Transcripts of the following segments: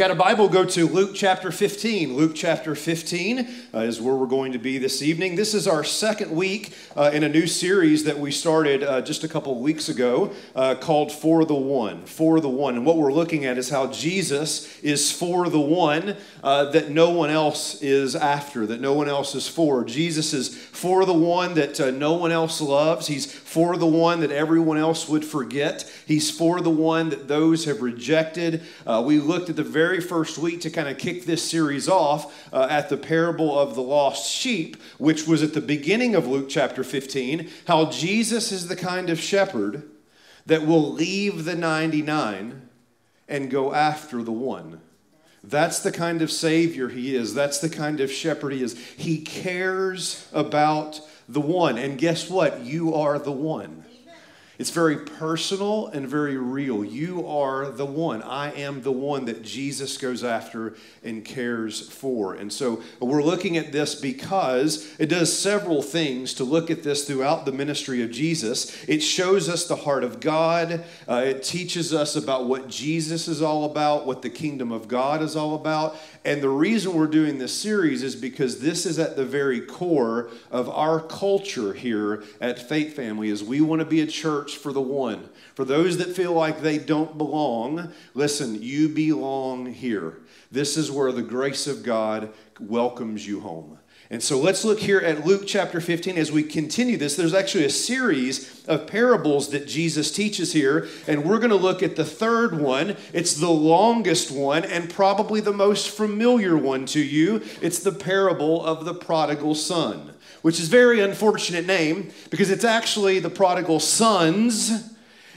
got a Bible, go to Luke chapter 15. Luke chapter 15 uh, is where we're going to be this evening. This is our second week uh, in a new series that we started uh, just a couple weeks ago uh, called For the One. For the One. And what we're looking at is how Jesus is for the one uh, that no one else is after, that no one else is for. Jesus is for the one that uh, no one else loves. He's for the one that everyone else would forget. He's for the one that those have rejected. we looked at the very first week to kind of kick this series off uh, at the parable of the lost sheep, which was at the beginning of Luke chapter 15, how Jesus is the kind of shepherd that will leave the 99 and go after the one. That's the kind of Savior he is. That's the kind of shepherd he is. He cares about the one. And guess what? You are the one. It's very personal and very real. You are the one. I am the one that Jesus goes after and cares for. And so we're looking at this because it does several things to look at this throughout the ministry of Jesus. It shows us the heart of God, uh, it teaches us about what Jesus is all about, what the kingdom of God is all about. And the reason we're doing this series is because this is at the very core of our culture here at Faith Family is we want to be a church for the one. For those that feel like they don't belong, listen, you belong here. This is where the grace of God welcomes you home. And so let's look here at Luke chapter 15 as we continue this. There's actually a series of parables that Jesus teaches here, and we're going to look at the third one. It's the longest one and probably the most familiar one to you. It's the parable of the prodigal son, which is very unfortunate name because it's actually the prodigal sons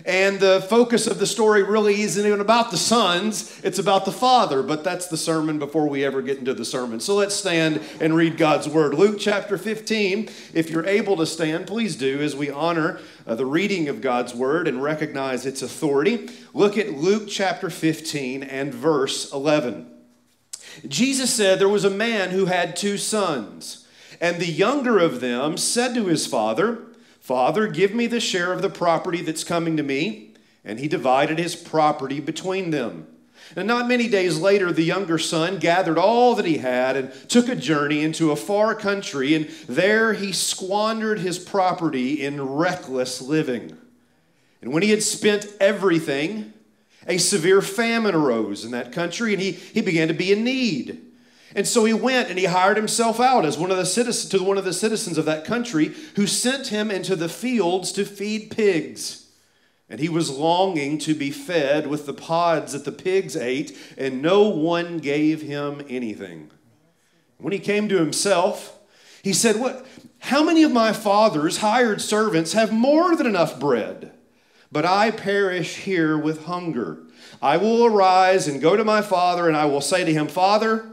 and the focus of the story really isn't even about the sons, it's about the father. But that's the sermon before we ever get into the sermon. So let's stand and read God's word. Luke chapter 15. If you're able to stand, please do as we honor uh, the reading of God's word and recognize its authority. Look at Luke chapter 15 and verse 11. Jesus said there was a man who had two sons, and the younger of them said to his father, Father, give me the share of the property that's coming to me. And he divided his property between them. And not many days later, the younger son gathered all that he had and took a journey into a far country, and there he squandered his property in reckless living. And when he had spent everything, a severe famine arose in that country, and he, he began to be in need. And so he went and he hired himself out as one of the citizens to one of the citizens of that country who sent him into the fields to feed pigs. And he was longing to be fed with the pods that the pigs ate, and no one gave him anything. When he came to himself, he said, What how many of my father's hired servants have more than enough bread? But I perish here with hunger. I will arise and go to my father, and I will say to him, Father,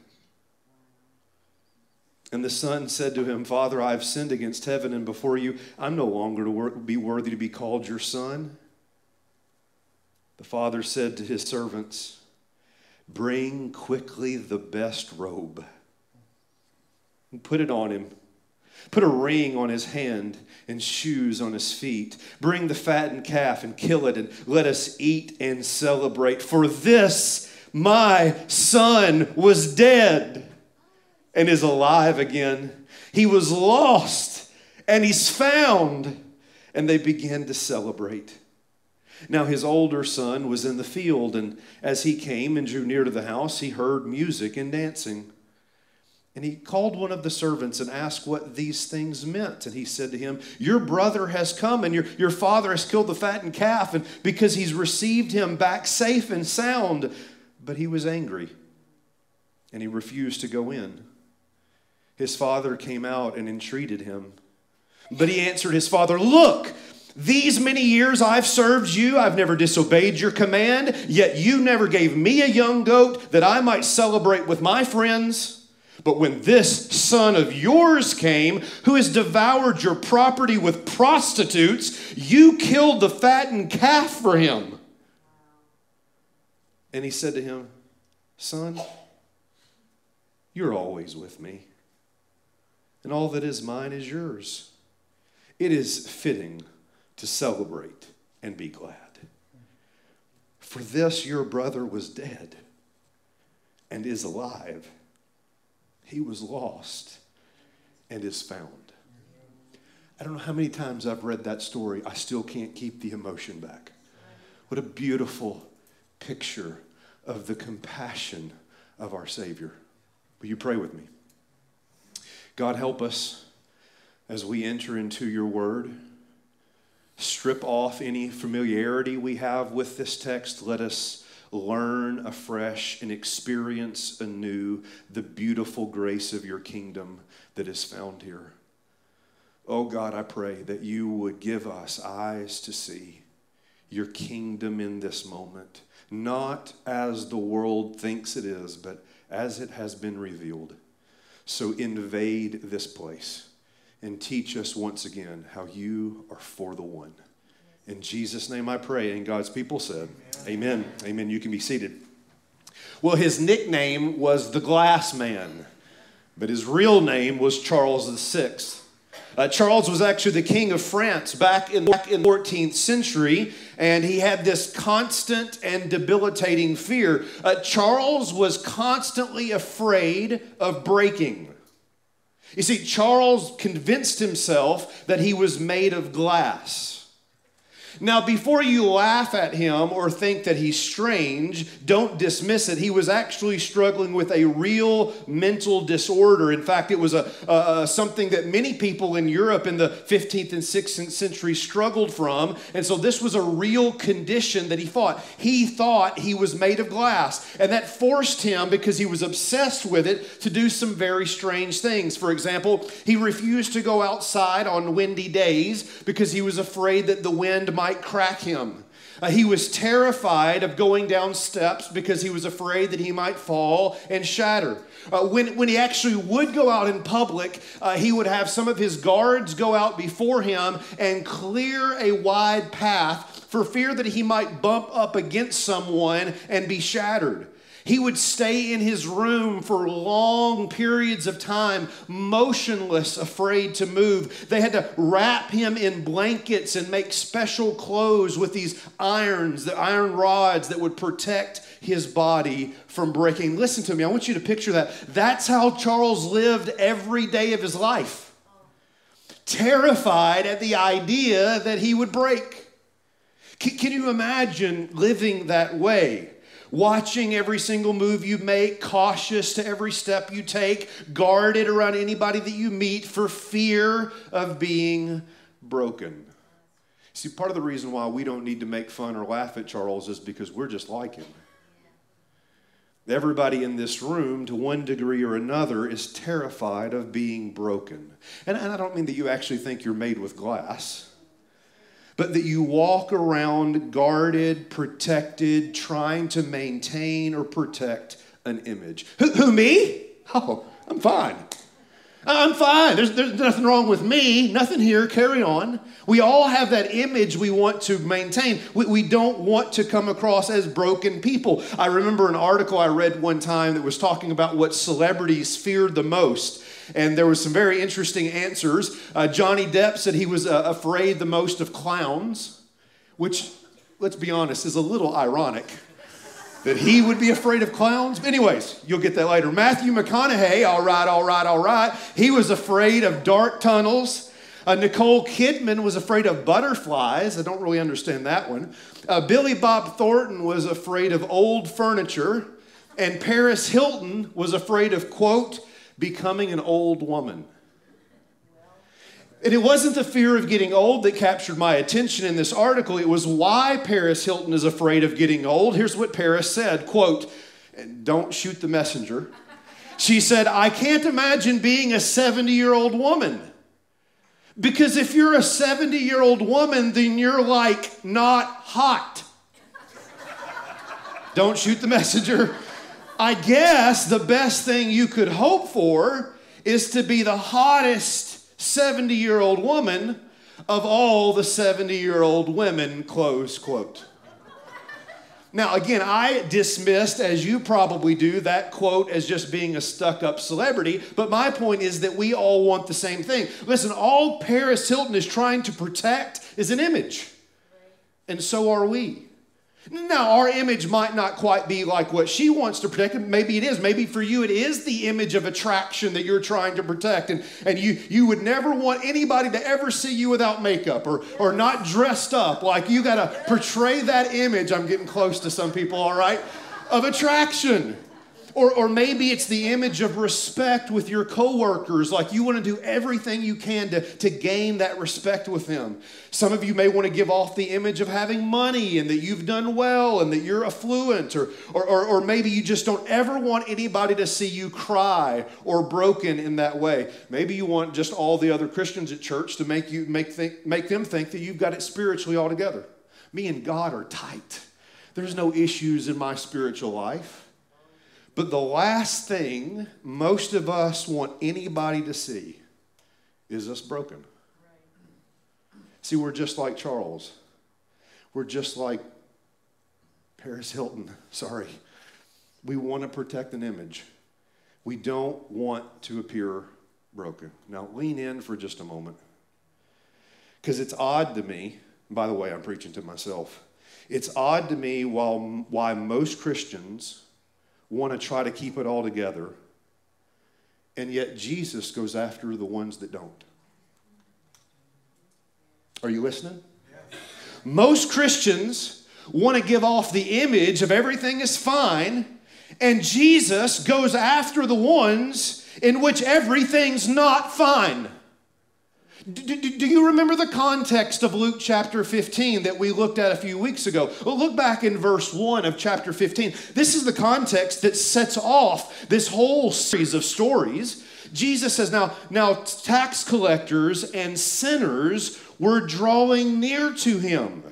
And the son said to him, Father, I have sinned against heaven and before you. I'm no longer to be worthy to be called your son. The father said to his servants, Bring quickly the best robe and put it on him. Put a ring on his hand and shoes on his feet. Bring the fattened calf and kill it, and let us eat and celebrate. For this my son was dead and is alive again. He was lost and he's found. And they began to celebrate. Now his older son was in the field, and as he came and drew near to the house, he heard music and dancing. And he called one of the servants and asked what these things meant. And he said to him, Your brother has come, and your, your father has killed the fattened calf, and because he's received him back safe and sound. But he was angry, and he refused to go in his father came out and entreated him. But he answered his father, Look, these many years I've served you, I've never disobeyed your command, yet you never gave me a young goat that I might celebrate with my friends. But when this son of yours came, who has devoured your property with prostitutes, you killed the fattened calf for him. And he said to him, Son, you're always with me, and all that is mine is yours. It is fitting to celebrate and be glad. For this your brother was dead and is alive. He was lost and is found. I don't know how many times I've read that story, I still can't keep the emotion back. What a beautiful picture of the compassion of our Savior. Will you pray with me? God, help us as we enter into your word. Strip off any familiarity we have with this text. Let us learn afresh and experience anew the beautiful grace of your kingdom that is found here. Oh God, I pray that you would give us eyes to see your kingdom in this moment, not as the world thinks it is, but as it has been revealed. So invade this place and teach us once again how you are for the one. In Jesus' name I pray. And God's people said, Amen. Amen. Amen. You can be seated. Well, his nickname was the Glass Man, but his real name was Charles VI. Uh, Charles was actually the king of France back in, back in the 14th century, and he had this constant and debilitating fear. Uh, Charles was constantly afraid of breaking. You see, Charles convinced himself that he was made of glass. Now, before you laugh at him or think that he's strange, don't dismiss it. He was actually struggling with a real mental disorder. In fact, it was a, a, something that many people in Europe in the 15th and 16th century struggled from. And so this was a real condition that he fought. He thought he was made of glass. And that forced him, because he was obsessed with it, to do some very strange things. For example, he refused to go outside on windy days because he was afraid that the wind might might crack him. Uh, he was terrified of going down steps because he was afraid that he might fall and shatter. Uh, when, when he actually would go out in public, uh, he would have some of his guards go out before him and clear a wide path for fear that he might bump up against someone and be shattered. He would stay in his room for long periods of time, motionless, afraid to move. They had to wrap him in blankets and make special clothes with these irons, the iron rods that would protect his body from breaking. Listen to me, I want you to picture that. That's how Charles lived every day of his life, terrified at the idea that he would break. Can you imagine living that way? Watching every single move you make, cautious to every step you take, guarded around anybody that you meet for fear of being broken. See, part of the reason why we don't need to make fun or laugh at Charles is because we're just like him. Everybody in this room, to one degree or another, is terrified of being broken. And, I don't mean that you actually think you're made with glass but that you walk around guarded, protected, trying to maintain or protect an image. Who, who me? Oh, I'm fine. I'm fine. There's, there's nothing wrong with me. Nothing here. Carry on. We all have that image we want to maintain. We, we don't want to come across as broken people. I remember an article I read one time that was talking about what celebrities feared the most and there was some very interesting answers. Uh, Johnny Depp said he was uh, afraid the most of clowns, which, let's be honest, is a little ironic that he would be afraid of clowns. Anyways, you'll get that later. Matthew McConaughey, all right, all right, all right. He was afraid of dark tunnels. Uh, Nicole Kidman was afraid of butterflies. I don't really understand that one. Uh, Billy Bob Thornton was afraid of old furniture. And Paris Hilton was afraid of, quote, becoming an old woman. And it wasn't the fear of getting old that captured my attention in this article. It was why Paris Hilton is afraid of getting old. Here's what Paris said, quote, don't shoot the messenger. She said, I can't imagine being a 70-year-old woman. Because if you're a 70 year old woman, then you're like not hot. Don't shoot the messenger. I guess the best thing you could hope for is to be the hottest 70 year old woman of all the 70 year old women, close quote. Now, again, I dismissed, as you probably do, that quote as just being a stuck up celebrity, but my point is that we all want the same thing. Listen, all Paris Hilton is trying to protect is an image, and so are we. Now, our image might not quite be like what she wants to protect. Maybe it is. Maybe for you, it is the image of attraction that you're trying to protect. And, and you, you would never want anybody to ever see you without makeup or, or not dressed up. Like you got to portray that image. I'm getting close to some people, all right, of attraction. Or, or maybe it's the image of respect with your coworkers, like you want to do everything you can to, to gain that respect with them. Some of you may want to give off the image of having money and that you've done well and that you're affluent, or, or, or, or maybe you just don't ever want anybody to see you cry or broken in that way. Maybe you want just all the other Christians at church to make, you, make, think, make them think that you've got it spiritually all together. Me and God are tight. There's no issues in my spiritual life. But the last thing most of us want anybody to see is us broken. See, we're just like Charles. We're just like Paris Hilton. Sorry. We want to protect an image. We don't want to appear broken. Now, lean in for just a moment. Because it's odd to me, by the way, I'm preaching to myself. It's odd to me while, why most Christians want to try to keep it all together. And yet Jesus goes after the ones that don't. Are you listening? Most Christians want to give off the image of everything is fine, and Jesus goes after the ones in which everything's not fine. Do, do, do, you remember the context of Luke chapter 15 that we looked at a few weeks ago? Well, look back in verse 1 of chapter 15. This is the context that sets off this whole series of stories. Jesus says, Now, now tax collectors and sinners were drawing near to him.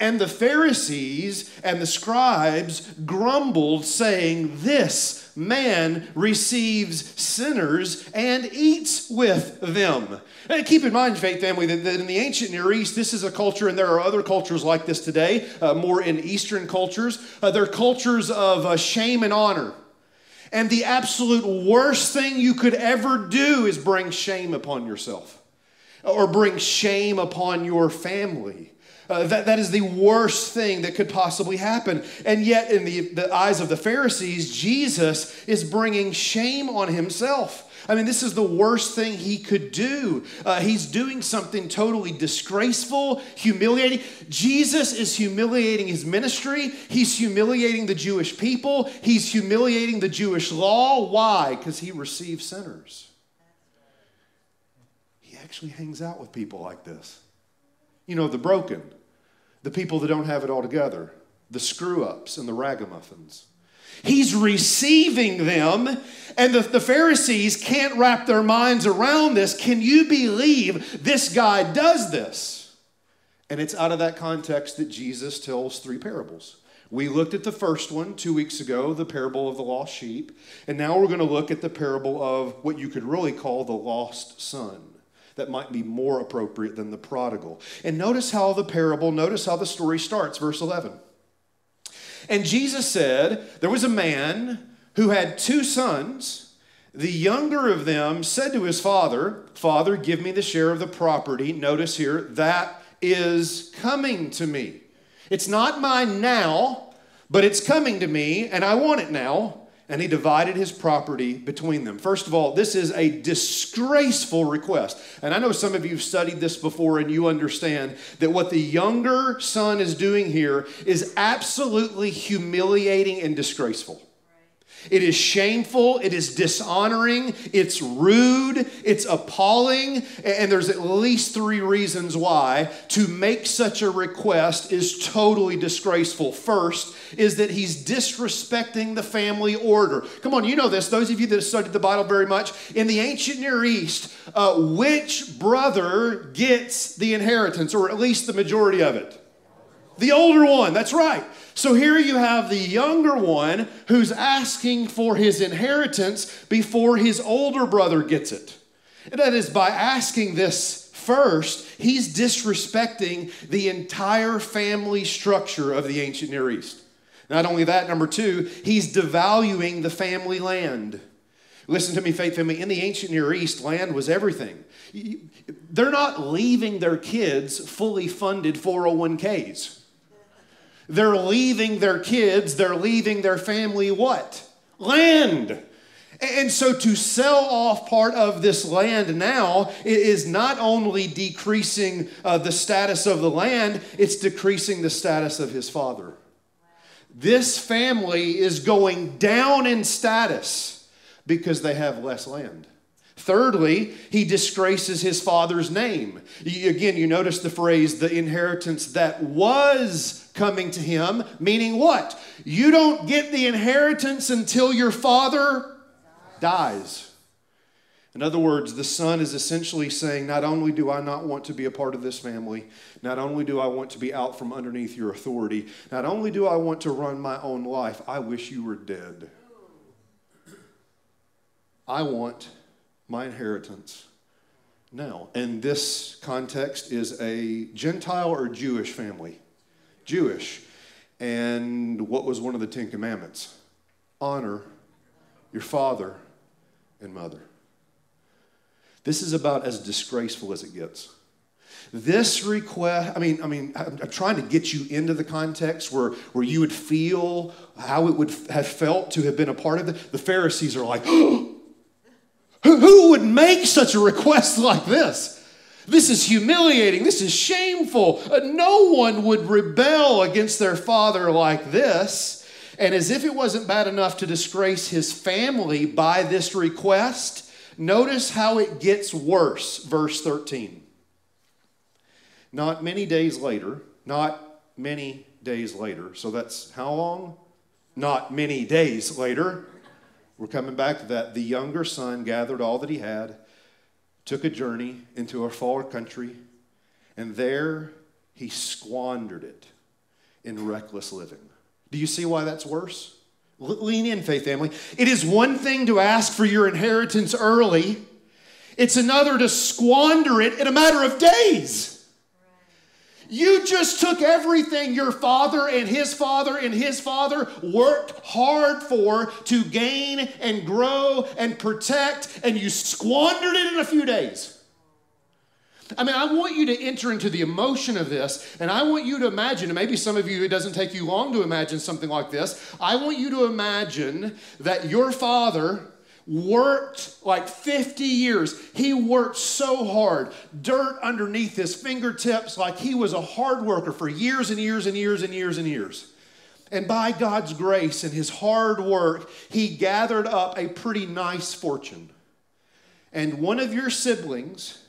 And the Pharisees and the scribes grumbled, saying, This man receives sinners and eats with them. And keep in mind, faith family, that, in the ancient Near East, this is a culture, and there are other cultures like this today, uh, more in Eastern cultures. Uh, they're cultures of uh, shame and honor. And the absolute worst thing you could ever do is bring shame upon yourself or bring shame upon your family. Uh, that, that is the worst thing that could possibly happen. And yet, in the, the eyes of the Pharisees, Jesus is bringing shame on himself. I mean, this is the worst thing he could do. Uh, he's doing something totally disgraceful, humiliating. Jesus is humiliating his ministry. He's humiliating the Jewish people. He's humiliating the Jewish law. Why? Because he receives sinners. He actually hangs out with people like this. You know, the broken, the people that don't have it all together, the screw ups and the ragamuffins. He's receiving them, and the, the, Pharisees can't wrap their minds around this. Can you believe this guy does this? And it's out of that context that Jesus tells three parables. We looked at the first one two weeks ago, the parable of the lost sheep, and now we're going to look at the parable of what you could really call the lost son that might be more appropriate than the prodigal. And notice how the parable, notice how the story starts, verse 11. And Jesus said, There was a man who had two sons. The younger of them said to his father, Father, give me the share of the property. Notice here, that is coming to me. It's not mine now, but it's coming to me, and I want it now and he divided his property between them. First of all, this is a disgraceful request. And I know some of you have studied this before and you understand that what the younger son is doing here is absolutely humiliating and disgraceful. It is shameful, it is dishonoring, it's rude, it's appalling, and there's at least three reasons why to make such a request is totally disgraceful. First is that he's disrespecting the family order. Come on, you know this, those of you that have studied the Bible very much. In the ancient Near East, uh, which brother gets the inheritance, or at least the majority of it? The older one, that's right. So here you have the younger one who's asking for his inheritance before his older brother gets it. And that is by asking this first, he's disrespecting the entire family structure of the ancient Near East. Not only that, number two, he's devaluing the family land. Listen to me, faith family. In the ancient Near East, land was everything. They're not leaving their kids fully funded 401ks. They're leaving their kids, they're leaving their family what? Land. And so to sell off part of this land now is not only decreasing uh, the status of the land, it's decreasing the status of his father. This family is going down in status because they have less land. Thirdly, he disgraces his father's name. Again, you notice the phrase, the inheritance that was coming to him, meaning what? You don't get the inheritance until your father dies. In other words, the son is essentially saying, Not only do I not want to be a part of this family, not only do I want to be out from underneath your authority, not only do I want to run my own life, I wish you were dead. I want my inheritance now. And this context is a Gentile or Jewish family. Jewish. And what was one of the Ten Commandments? Honor your father and mother. This is about as disgraceful as it gets. This request, I mean, I mean, I'm, I'm, trying to get you into the context where, where you would feel how it would have felt to have been a part of it. The Pharisees are like, oh, who, who would make such a request like this? This is humiliating. This is shameful. Uh, no one would rebel against their father like this. And as if it wasn't bad enough to disgrace his family by this request, notice how it gets worse. Verse 13. Not many days later, not many days later. So that's how long? Not many days later. We're coming back to that. The younger son gathered all that he had, took a journey into a far country, and there he squandered it in reckless living. Do you see why that's worse? Lean in, faith family. It is one thing to ask for your inheritance early, it's another to squander it in a matter of days. You just took everything your father and his father and his father worked hard for to gain and grow and protect, and you squandered it in a few days. I mean, I want you to enter into the emotion of this, and I want you to imagine, and maybe some of you, it doesn't take you long to imagine something like this. I want you to imagine that your father worked like 50 years. He worked so hard, dirt underneath his fingertips, like he was a hard worker for years and years and years and years and years. And by God's grace and his hard work, he gathered up a pretty nice fortune. And one of your siblings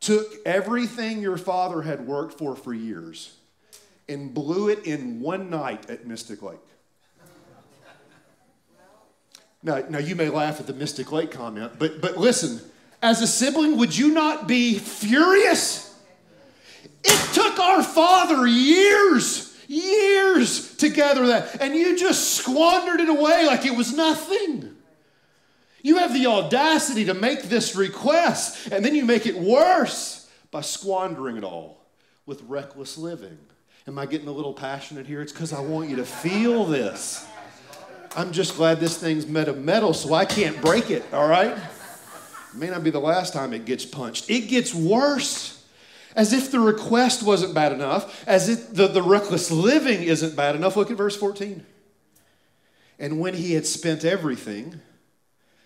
took everything your father had worked for for years and blew it in one night at Mystic Lake. Now, now you may laugh at the Mystic Lake comment, but, but listen, as a sibling, would you not be furious? It took our father years, years to gather that, and you just squandered it away like it was nothing. You have the audacity to make this request, and then you make it worse by squandering it all with reckless living. Am I getting a little passionate here? It's because I want you to feel this. I'm just glad this thing's made of metal so I can't break it, all right? It may not be the last time it gets punched. It gets worse. As if the request wasn't bad enough, as if the, the reckless living isn't bad enough. Look at verse 14. And when he had spent everything,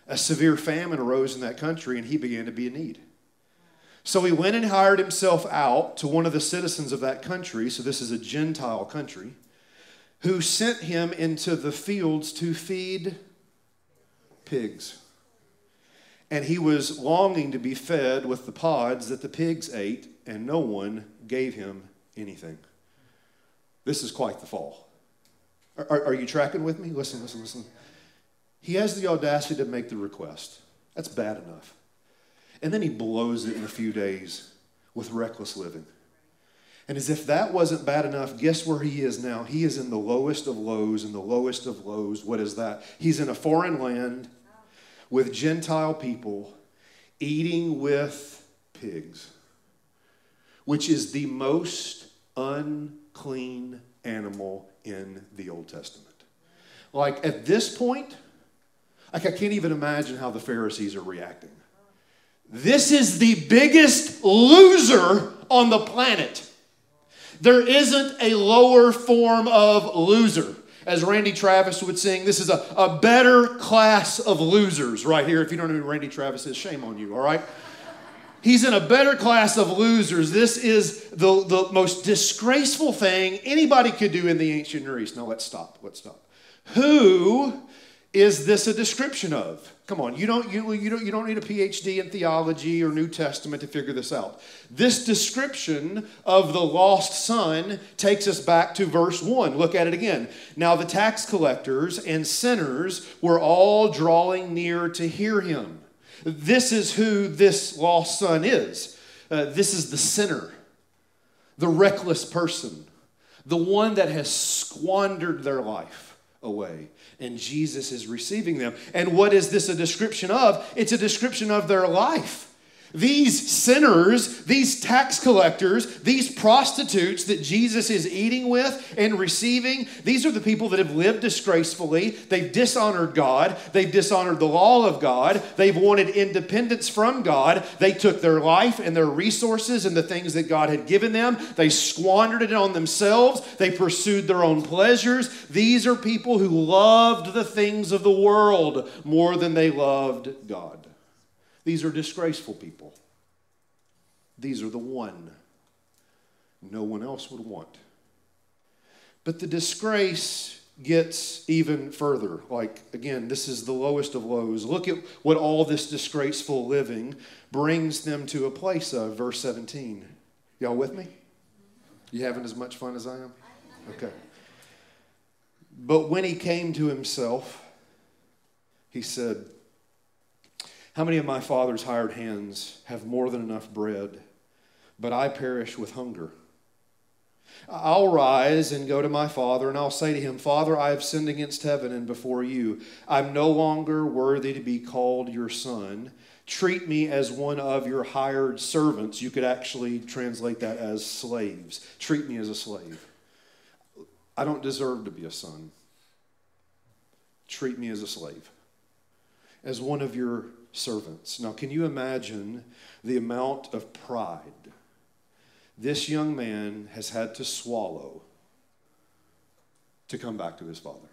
a severe famine arose in that country and he began to be in need. So he went and hired himself out to one of the citizens of that country. So this is a Gentile country who sent him into the fields to feed pigs. And he was longing to be fed with the pods that the pigs ate, and no one gave him anything. This is quite the fall. Are, are, are, you tracking with me? Listen, listen, listen. He has the audacity to make the request. That's bad enough. And then he blows it in a few days with reckless living. And as if that wasn't bad enough, guess where he is now? He is in the lowest of lows, in the lowest of lows. What is that? He's in a foreign land with Gentile people eating with pigs, which is the most unclean animal in the Old Testament. Like at this point, like I can't even imagine how the Pharisees are reacting. This is the biggest loser on the planet. There isn't a lower form of loser. As Randy Travis would sing, this is a, a better class of losers right here. If you don't know who Randy Travis is, shame on you, all right? He's in a better class of losers. This is the, the most disgraceful thing anybody could do in the ancient Near East. Now, let's stop. Let's stop. Who is this a description of? Come on, you don't, you, you, don't, you don't need a PhD in theology or New Testament to figure this out. This description of the lost son takes us back to verse 1. Look at it again. Now, the tax collectors and sinners were all drawing near to hear him. This is who this lost son is. Uh, this is the sinner, the reckless person, the one that has squandered their life away and Jesus is receiving them. And what is this a description of? It's a description of their life. These sinners, these tax collectors, these prostitutes that Jesus is eating with and receiving, these are the people that have lived disgracefully. They've dishonored God. They've dishonored the law of God. They've wanted independence from God. They took their life and their resources and the things that God had given them. They squandered it on themselves. They pursued their own pleasures. These are people who loved the things of the world more than they loved God. These are disgraceful people. These are the one no one else would want. But the disgrace gets even further. Like, again, this is the lowest of lows. Look at what all this disgraceful living brings them to a place of. Verse 17. Y'all with me? You having as much fun as I am? Okay. But when he came to himself, he said, how many of my father's hired hands have more than enough bread, but I perish with hunger? I'll rise and go to my father, and I'll say to him, Father, I have sinned against heaven and before you. I'm no longer worthy to be called your son. Treat me as one of your hired servants. You could actually translate that as slaves. Treat me as a slave. I don't deserve to be a son. Treat me as a slave, as one of your servants. Now, can you imagine the amount of pride this young man has had to swallow to come back to his father?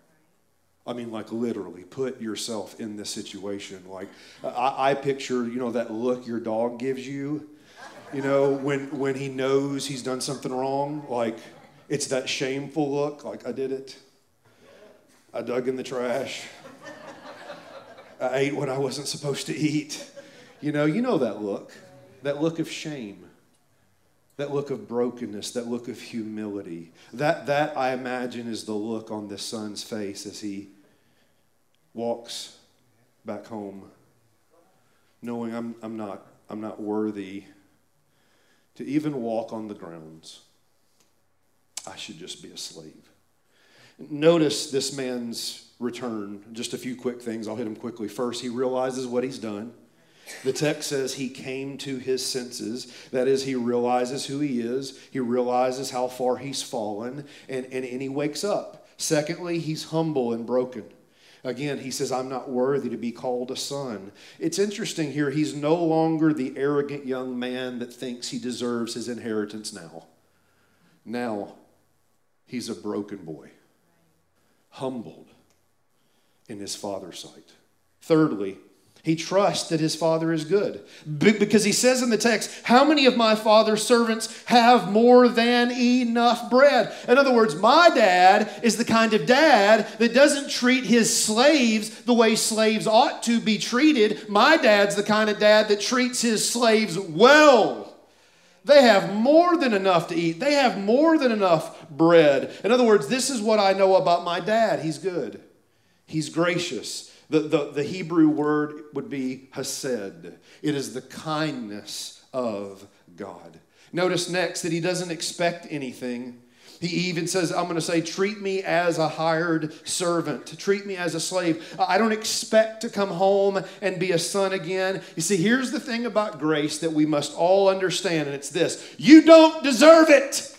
I mean, like literally, put yourself in this situation. Like, I, I picture, you know, that look your dog gives you, you know, when when he knows he's done something wrong. Like, it's that shameful look. Like, I did it. I dug in the trash. I ate what I wasn't supposed to eat. You know, you know that look, that look of shame, that look of brokenness, that look of humility. That, that I imagine is the look on this son's face as he walks back home, knowing I'm, I'm, not, I'm not worthy to even walk on the grounds. I should just be a slave. Notice this man's return. Just a few quick things. I'll hit him quickly. First, he realizes what he's done. The text says he came to his senses. That is, he realizes who he is, he realizes how far he's fallen, and, and, and he wakes up. Secondly, he's humble and broken. Again, he says, I'm not worthy to be called a son. It's interesting here, he's no longer the arrogant young man that thinks he deserves his inheritance now. Now, he's a broken boy, humbled in his father's sight. Thirdly, he trusts that his father is good. Because he says in the text, How many of my father's servants have more than enough bread? In other words, my dad is the kind of dad that doesn't treat his slaves the way slaves ought to be treated. My dad's the kind of dad that treats his slaves well. They have more than enough to eat, they have more than enough bread. In other words, this is what I know about my dad. He's good. He's gracious. The, the, the Hebrew word would be hesed. It is the kindness of God. Notice next that he doesn't expect anything. He even says, I'm going to say, treat me as a hired servant, treat me as a slave. I don't expect to come home and be a son again. You see, here's the thing about grace that we must all understand, and it's this you don't deserve it.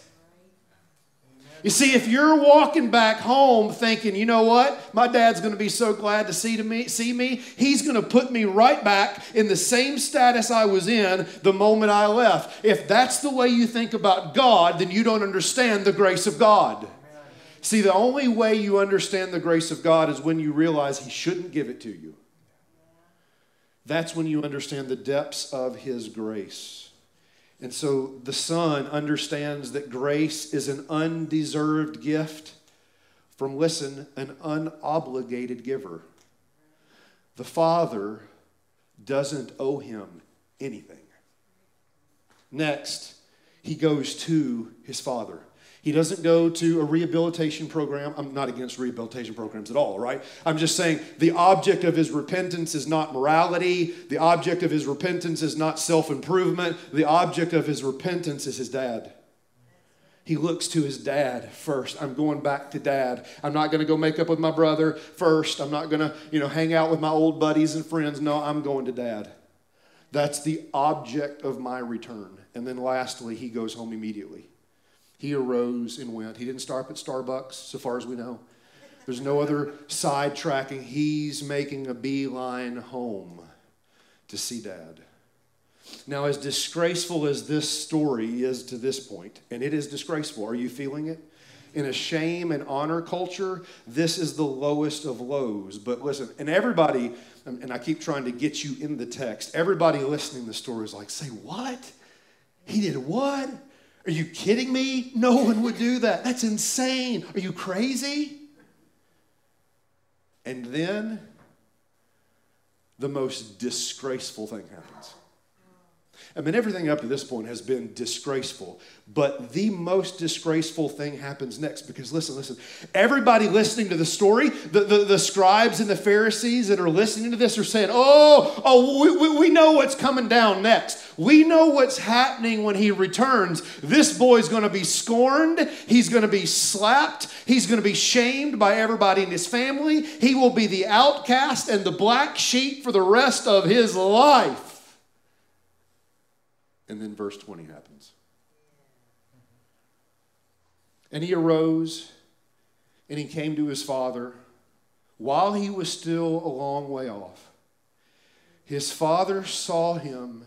You see, if you're walking back home thinking, you know what, my dad's going to be so glad to see to me, see me, he's going to put me right back in the same status I was in the moment I left. If that's the way you think about God, then you don't understand the grace of God. See, the only way you understand the grace of God is when you realize He shouldn't give it to you. That's when you understand the depths of His grace. And so the Son understands that grace is an undeserved gift from, listen, an unobligated giver. The Father doesn't owe him anything. Next, he goes to his Father. He doesn't go to a rehabilitation program. I'm not against rehabilitation programs at all, right? I'm just saying the object of his repentance is not morality. The object of his repentance is not self improvement. The object of his repentance is his dad. He looks to his dad first. I'm going back to dad. I'm not going to go make up with my brother first. I'm not going to, you know, hang out with my old buddies and friends. No, I'm going to dad. That's the object of my return. And then lastly, he goes home immediately. He arose and went. He didn't stop at Starbucks, so far as we know. There's no other sidetracking. He's making a beeline home to see dad. Now, as disgraceful as this story is to this point, and it is disgraceful, are you feeling it? In a shame and honor culture, this is the lowest of lows. But listen, and everybody, and I keep trying to get you in the text, everybody listening to the story is like, say, what? He did what? Are you kidding me? No one would do that. That's insane. Are you crazy? And then the most disgraceful thing happens. I mean, everything up to this point has been disgraceful, but the most disgraceful thing happens next because listen, listen. Everybody listening to the story, the, the, the scribes and the Pharisees that are listening to this are saying, Oh, oh, we, we know what's coming down next. We know what's happening when he returns. This boy's going to be scorned, he's going to be slapped, he's going to be shamed by everybody in his family. He will be the outcast and the black sheep for the rest of his life. And then verse 20 happens. And he arose and he came to his father while he was still a long way off. His father saw him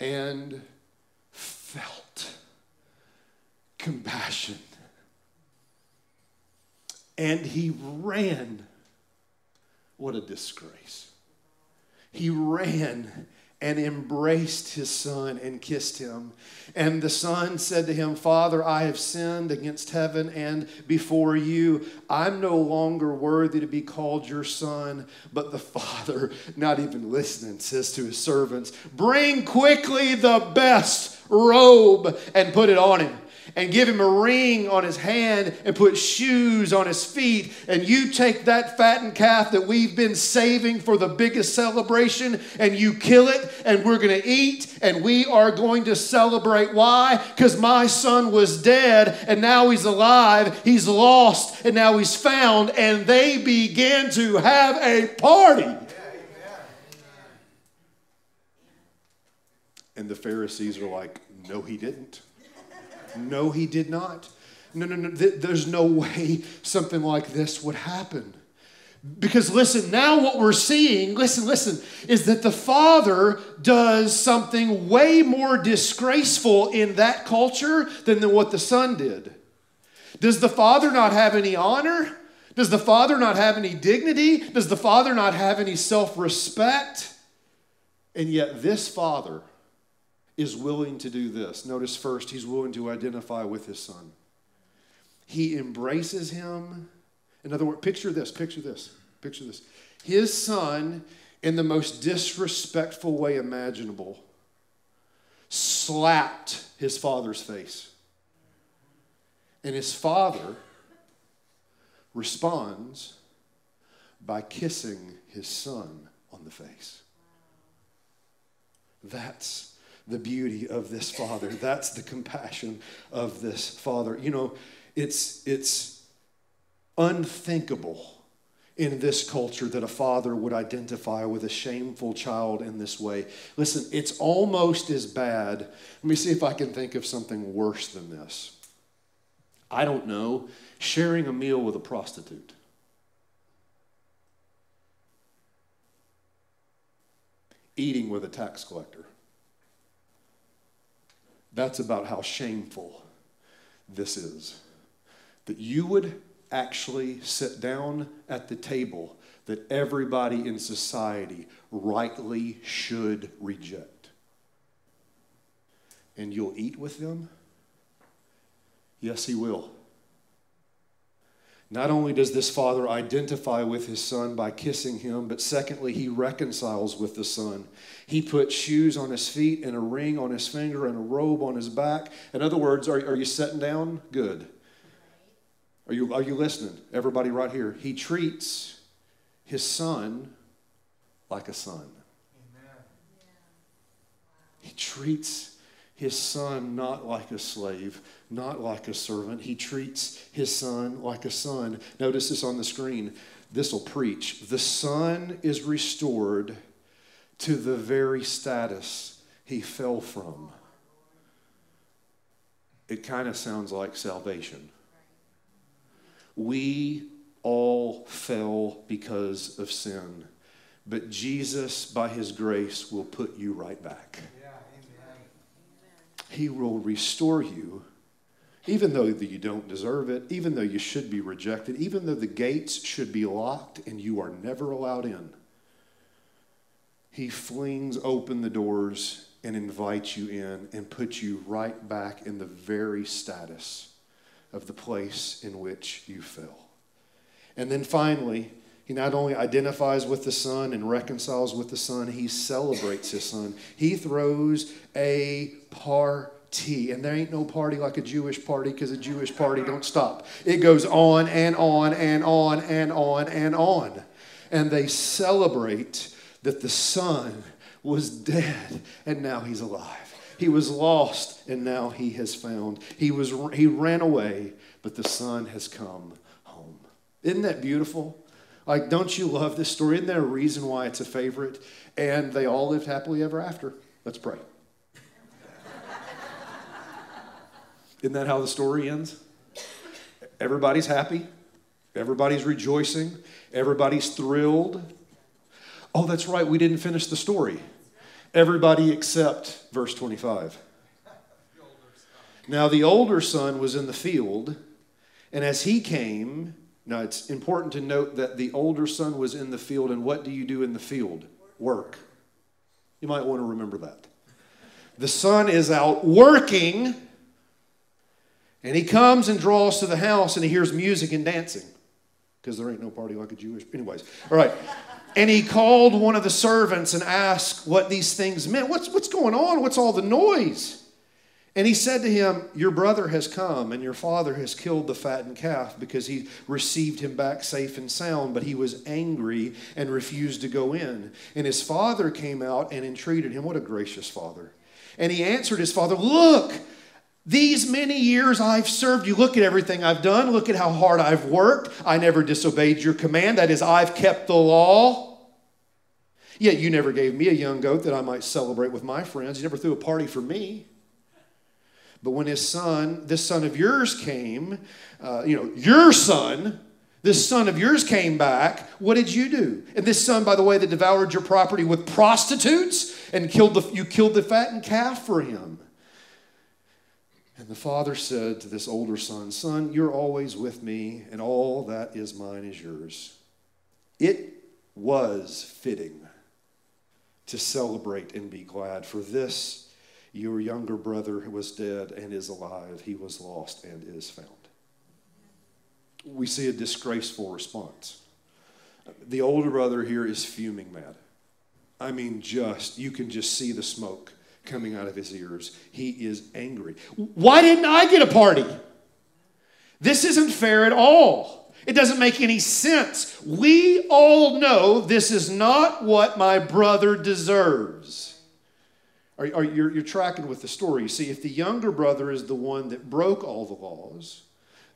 and felt compassion. And he ran. What a disgrace. He ran and embraced his son and kissed him. And the son said to him, Father, I have sinned against heaven and before you. I'm no longer worthy to be called your son. But the father, not even listening, says to his servants, Bring quickly the best robe and put it on him and give him a ring on his hand and put shoes on his feet. And you take that fattened calf that we've been saving for the biggest celebration and you kill it, and we're going to eat and we are going to celebrate. Why? Because my son was dead and now he's alive. He's lost and now he's found. And they began to have a party. And the Pharisees are like, no, he didn't. No, he did not. No, no, no. There's no way something like this would happen. Because listen, now what we're seeing, listen, listen, is that the father does something way more disgraceful in that culture than what the son did. Does the father not have any honor? Does the father not have any dignity? Does the father not have any self respect? And yet, this father is willing to do this. Notice first, he's willing to identify with his son. He embraces him. In other words, picture this, picture this, picture this. His son, in the most disrespectful way imaginable, slapped his father's face. And his father responds by kissing his son on the face. That's the beauty of this father. That's the compassion of this father. You know, it's, it's unthinkable in this culture that a father would identify with a shameful child in this way. Listen, it's almost as bad. Let me see if I can think of something worse than this. I don't know, sharing a meal with a prostitute. Eating with a tax collector. That's about how shameful this is. That you would actually sit down at the table that everybody in society rightly should reject. And you'll eat with them? Yes, he will. Not only does this father identify with his son by kissing him, but secondly, he reconciles with the son. He puts shoes on his feet and a ring on his finger and a robe on his back. In other words, are, are you sitting down? Good. Are you, are you listening? Everybody, right here. He treats his son like a son. Amen. He treats his son not like a slave, not like a servant. He treats his son like a son. Notice this on the screen. This will preach. The son is restored to the very status he fell from. It kind of sounds like salvation. We all fell because of sin, but Jesus, by his grace, will put you right back. He will restore you, even though you don't deserve it, even though you should be rejected, even though the gates should be locked and you are never allowed in. He flings open the doors and invites you in and puts you right back in the very status of the place in which you fell. And then finally, he not only identifies with the Son and reconciles with the Son, he celebrates his Son. He throws a party. And there ain't no party like a Jewish party because a Jewish party don't stop. It goes on and on and on and on and on. And they celebrate that the Son was dead and now he's alive. He was lost and now he has found. He, was, he ran away, but the Son has come home. Isn't that beautiful? Like, don't you love this story? Isn't there a reason why it's a favorite? And they all lived happily ever after. Let's pray. Isn't that how the story ends? Everybody's happy. Everybody's rejoicing. Everybody's thrilled. Oh, that's right, we didn't finish the story. Everybody except verse 25. Now, the older son was in the field, and as he came, now it's important to note that the older son was in the field, and what do you do in the field? Work. You might want to remember that. The son is out working, and he comes and draws to the house, and he hears music and dancing because there ain't no party like a Jewish. Anyways, all right. And he called one of the servants and asked what these things meant. What's, what's going on? What's all the noise? And he said to him, Your brother has come, and your father has killed the fattened calf because he received him back safe and sound, but he was angry and refused to go in. And his father came out and entreated him. What a gracious father. And he answered his father, Look, these many years I've served you. Look at everything I've done. Look at how hard I've worked. I never disobeyed your command. That is, I've kept the law. Yet you never gave me a young goat that I might celebrate with my friends. You never threw a party for me. But when his son, this son of yours came, uh, you know, your son, this son of yours came back, what did you do? And this son, by the way, that devoured your property with prostitutes and killed the, you killed the fattened calf for him. And the father said to this older son, Son, you're always with me, and all that is mine is yours. It was fitting to celebrate and be glad, for this your younger brother was dead and is alive. He was lost and is found. We see a disgraceful response. The older brother here is fuming mad. I mean, just, you can just see the smoke coming out of his ears. He is angry. Why didn't I get a party? This isn't fair at all. It doesn't make any sense. We all know this is not what my brother deserves. Are, are you're, you're tracking with the story? You see, if the younger brother is the one that broke all the laws,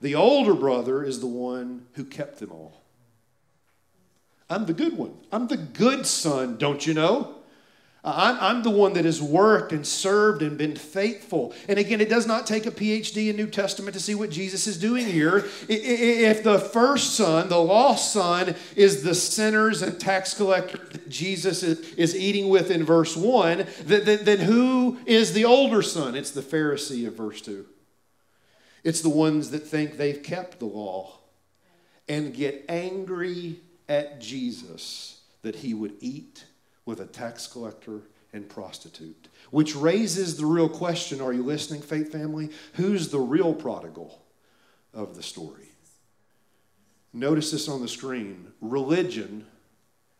the older brother is the one who kept them all. I'm the good one. I'm the good son, don't you know? I'm, I'm the one that has worked and served and been faithful. And again, it does not take a PhD in New Testament to see what Jesus is doing here. If the first son, the lost son, is the sinners and tax collectors that Jesus is eating with in verse 1, then who is the older son? It's the Pharisee of verse 2. It's the ones that think they've kept the law and get angry at Jesus that he would eat with a tax collector and prostitute. Which raises the real question are you listening, faith family? Who's the real prodigal of the story? Notice this on the screen. Religion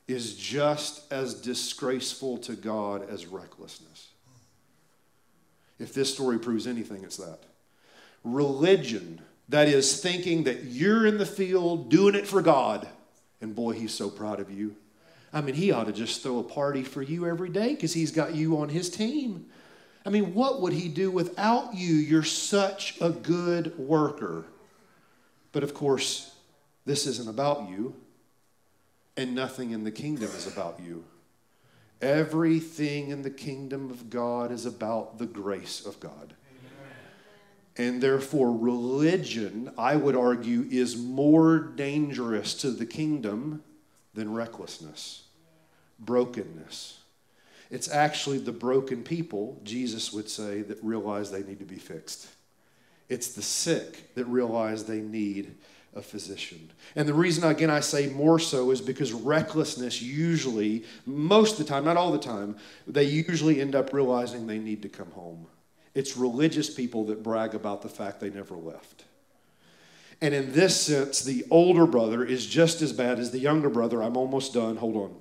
is just as disgraceful to God as recklessness. If this story proves anything, it's that. Religion, that is thinking that you're in the field doing it for God, and boy, he's so proud of you I mean, he ought to just throw a party for you every day because he's got you on his team. I mean, what would he do without you? You're such a good worker. But of course, this isn't about you, and nothing in the kingdom is about you. Everything in the kingdom of God is about the grace of God. And therefore, religion, I would argue, is more dangerous to the kingdom than recklessness, brokenness. It's actually the broken people, Jesus would say, that realize they need to be fixed. It's the sick that realize they need a physician. And the reason, again, I say more so is because recklessness usually, most of the time, not all the time, they usually end up realizing they need to come home. It's religious people that brag about the fact they never left. And in this sense, the older brother is just as bad as the younger brother. I'm almost done. Hold on.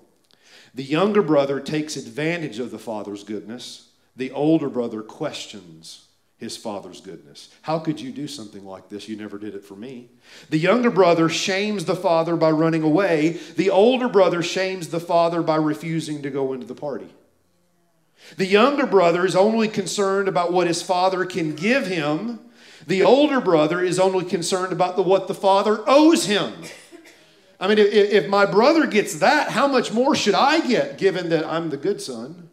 The younger brother takes advantage of the father's goodness, the older brother questions his father's goodness. How could you do something like this? You never did it for me. The younger brother shames the father by running away. The older brother shames the father by refusing to go into the party. The younger brother is only concerned about what his father can give him the older brother is only concerned about the, what the father owes him. I mean, if, if my brother gets that, how much more should I get given that I'm the good son?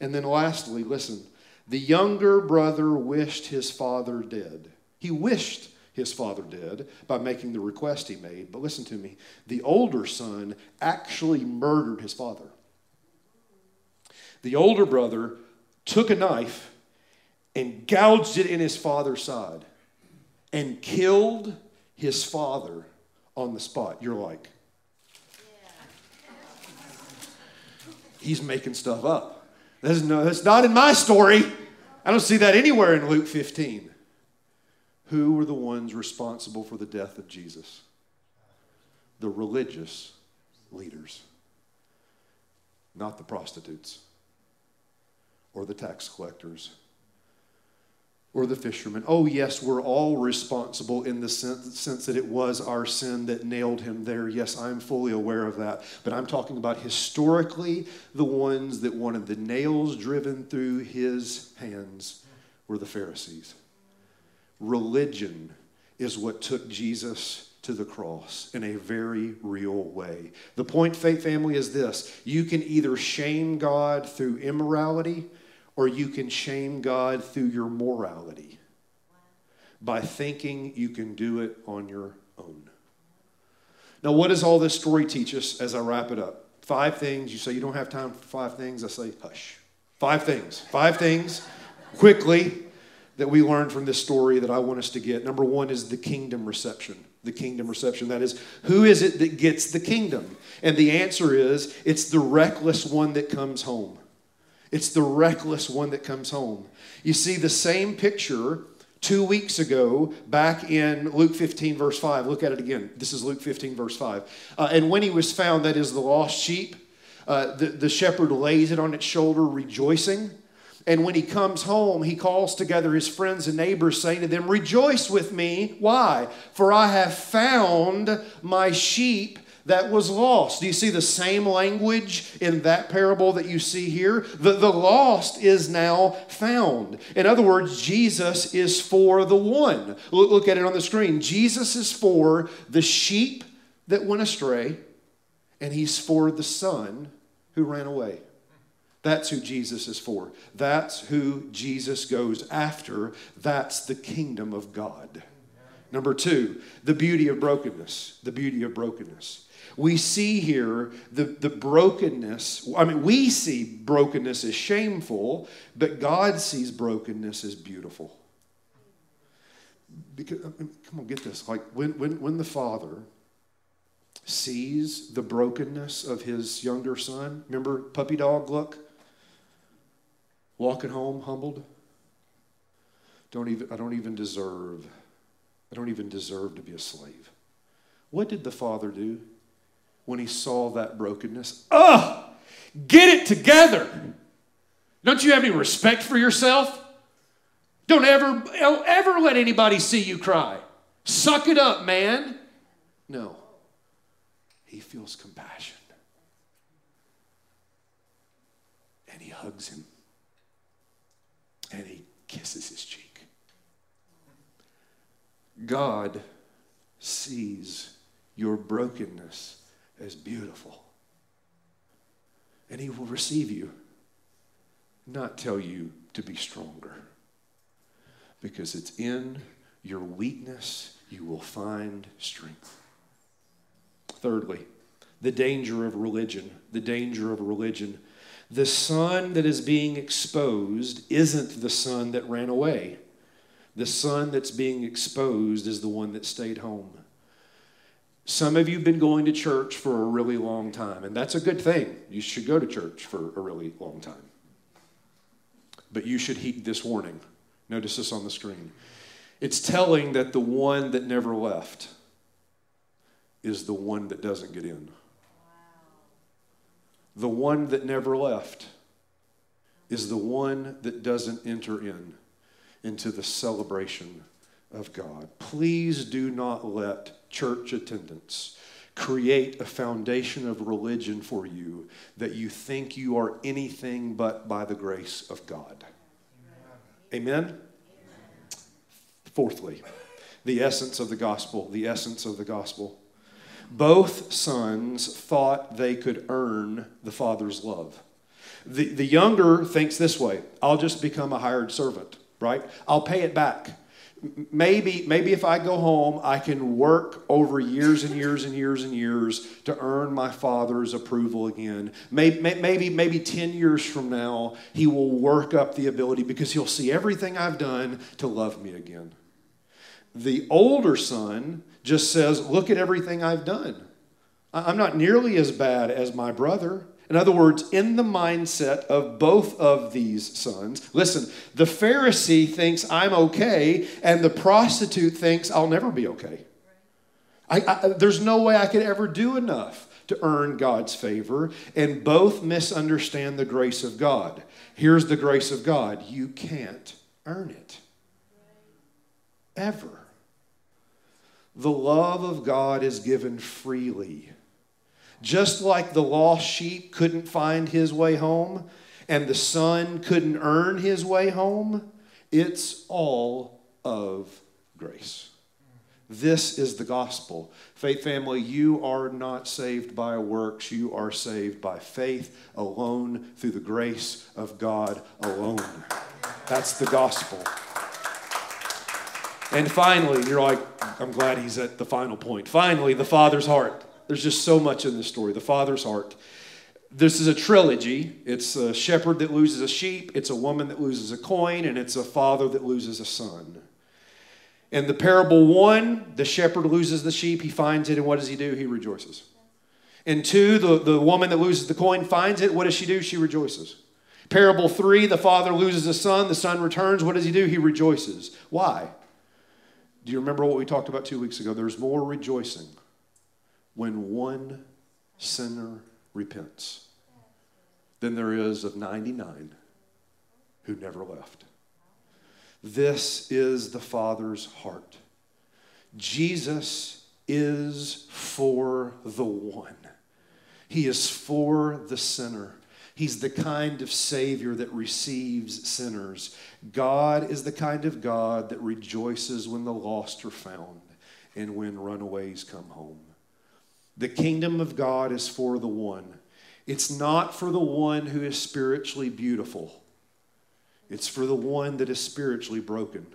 And then lastly, listen, the younger brother wished his father dead. He wished his father dead by making the request he made. But listen to me the older son actually murdered his father. The older brother took a knife and gouged it in his father's side and killed his father on the spot. You're like, he's making stuff up. That's, no, that's not in my story. I don't see that anywhere in Luke 15. Who were the ones responsible for the death of Jesus? The religious leaders, not the prostitutes or the tax collectors or the fishermen. Oh, yes, we're all responsible in the sense, sense, that it was our sin that nailed him there. Yes, I'm fully aware of that. But I'm talking about historically, the ones that wanted the nails driven through his hands were the Pharisees. Religion is what took Jesus to the cross in a very real way. The point, faith family, is this you can either shame God through immorality or you can shame God through your morality by thinking you can do it on your own. Now, what does all this story teach us as I wrap it up? Five things. You say you don't have time for five things. I say, hush. Five things. Five things quickly that we learned from this story that I want us to get. Number one is the kingdom reception. The kingdom reception. That is, who is it that gets the kingdom? And the answer is, it's the reckless one that comes home. It's the reckless one that comes home. You see the same picture two weeks ago back in Luke 15, verse 5. Look at it again. This is Luke 15, verse 5. Uh, and when he was found, that is the lost sheep, uh, the, the shepherd lays it on its shoulder, rejoicing. And when he comes home, he calls together his friends and neighbors, saying to them, Rejoice with me. Why? For I have found my sheep that was lost. Do you see the same language in that parable that you see here? The, the lost is now found. In other words, Jesus is for the one. Look, look at it on the screen. Jesus is for the sheep that went astray, and he's for the son who ran away. That's who Jesus is for. That's who Jesus goes after. That's the kingdom of God. Number two, the beauty of brokenness. The beauty of brokenness. We see here the, the brokenness. I mean, we see brokenness as shameful, but God sees brokenness as beautiful. Because, I mean, come on, get this. Like when, when, when the father sees the brokenness of his younger son, remember puppy dog look? Walking home humbled. Don't even, I don't even deserve, I don't even deserve to be a slave. What did the father do when he saw that brokenness? Oh, get it together. Don't you have any respect for yourself? Don't ever, ever let anybody see you cry. Suck it up, man. No. He feels compassion. And he hugs him and he kisses his cheek. God sees your brokenness as beautiful. And he will receive you, not tell you to be stronger. Because it's in your weakness you will find strength. Thirdly, the danger of religion. The danger of religion the son that is being exposed isn't the son that ran away. The son that's being exposed is the one that stayed home. Some of you have been going to church for a really long time, and that's a good thing. You should go to church for a really long time. But you should heed this warning. Notice this on the screen. It's telling that the one that never left is the one that doesn't get in the one that never left is the one that doesn't enter in into the celebration of God. Please do not let church attendance create a foundation of religion for you that you think you are anything but by the grace of God. Amen? Amen? Fourthly, the essence of the gospel, the essence of the gospel. Both sons thought they could earn the father's love. The, the younger thinks this way I'll just become a hired servant, right? I'll pay it back. Maybe, maybe if I go home, I can work over years and years and years and years to earn my father's approval again. Maybe, maybe, maybe 10 years from now, he will work up the ability because he'll see everything I've done to love me again. The older son just says, Look at everything I've done. I'm not nearly as bad as my brother. In other words, in the mindset of both of these sons, listen, the Pharisee thinks I'm okay, and the prostitute thinks I'll never be okay. I, I, there's no way I could ever do enough to earn God's favor, and both misunderstand the grace of God. Here's the grace of God you can't earn it. Ever. The love of God is given freely. Just like the lost sheep couldn't find his way home and the son couldn't earn his way home, it's all of grace. This is the gospel. Faith family, you are not saved by works. You are saved by faith alone through the grace of God alone. That's the gospel. And finally, you're like, I'm glad he's at the final point. Finally, the father's heart. There's just so much in this story. The father's heart. This is a trilogy. It's a shepherd that loses a sheep, it's a woman that loses a coin, and it's a father that loses a son. In the parable one, the shepherd loses the sheep, he finds it, and what does he do? He rejoices. In two, the, the woman that loses the coin finds it. What does she do? She rejoices. Parable three, the father loses a son, the son returns. What does he do? He rejoices. Why? Do you remember what we talked about two weeks ago? There's more rejoicing when one sinner repents than there is of 99 who never left. This is the Father's heart. Jesus is for the one. He is for the sinner. He's the kind of Savior that receives sinners. God is the kind of God that rejoices when the lost are found and when runaways come home. The kingdom of God is for the one. It's not for the one who is spiritually beautiful, it's for the one that is spiritually broken.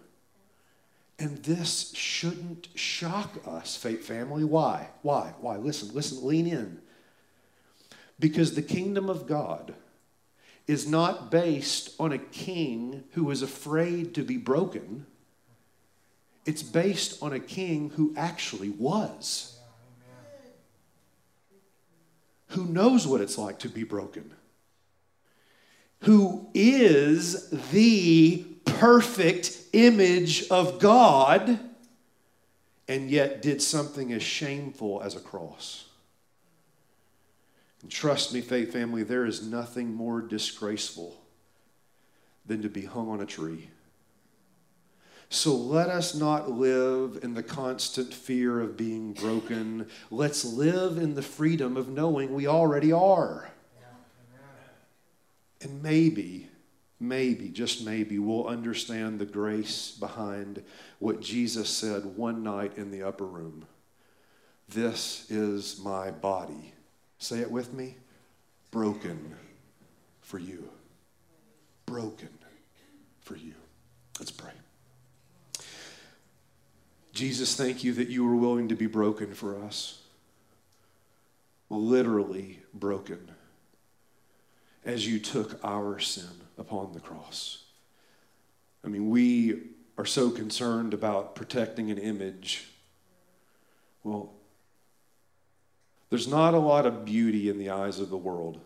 And this shouldn't shock us, Faith Family. Why? Why? Why? Listen, listen, lean in. Because the kingdom of God is not based on a king who is afraid to be broken. It's based on a king who actually was. Who knows what it's like to be broken. Who is the perfect image of God and yet did something as shameful as a cross. And trust me, faith family, there is nothing more disgraceful than to be hung on a tree. So let us not live in the constant fear of being broken. Let's live in the freedom of knowing we already are. And maybe maybe, just maybe, we'll understand the grace behind what Jesus said one night in the upper room. This is my body. Say it with me broken for you. Broken for you. Let's pray. Jesus, thank you that you were willing to be broken for us. Literally broken as you took our sin upon the cross. I mean, we are so concerned about protecting an image. Well, there's not a lot of beauty in the eyes of the world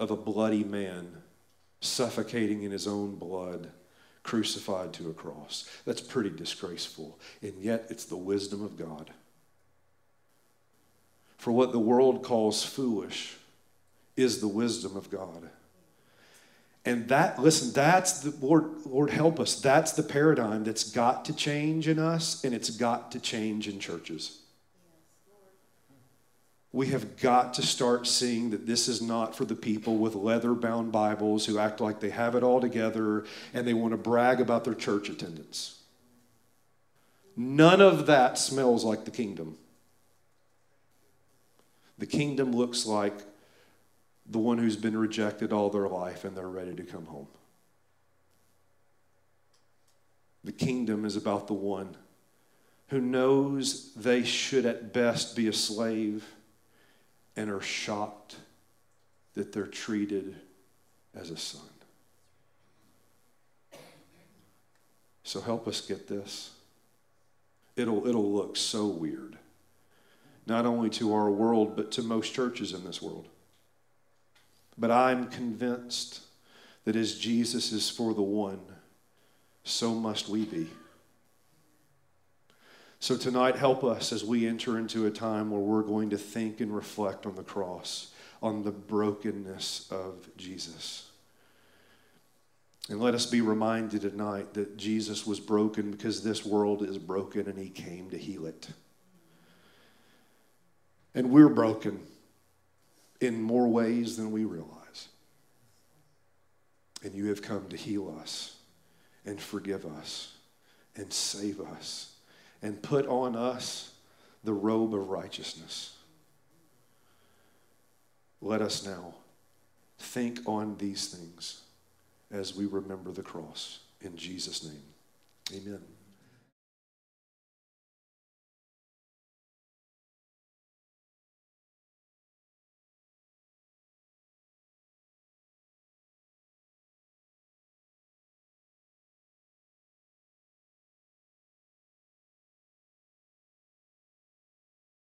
of a bloody man suffocating in his own blood, crucified to a cross. That's pretty disgraceful. And yet, it's the wisdom of God. For what the world calls foolish is the wisdom of God. And that, listen, that's the Lord, Lord help us. That's the paradigm that's got to change in us, and it's got to change in churches. We have got to start seeing that this is not for the people with leather bound Bibles who act like they have it all together and they want to brag about their church attendance. None of that smells like the kingdom. The kingdom looks like the one who's been rejected all their life and they're ready to come home. The kingdom is about the one who knows they should at best be a slave and are shocked that they're treated as a son. So help us get this. It'll, it'll look so weird, not only to our world, but to most churches in this world. But I'm convinced that as Jesus is for the one, so must we be. So tonight, help us as we enter into a time where we're going to think and reflect on the cross, on the brokenness of Jesus. And let us be reminded tonight that Jesus was broken because this world is broken and he came to heal it. And we're broken in more ways than we realize. And you have come to heal us and forgive us and save us and put on us the robe of righteousness. Let us now think on these things as we remember the cross. In Jesus' name, amen.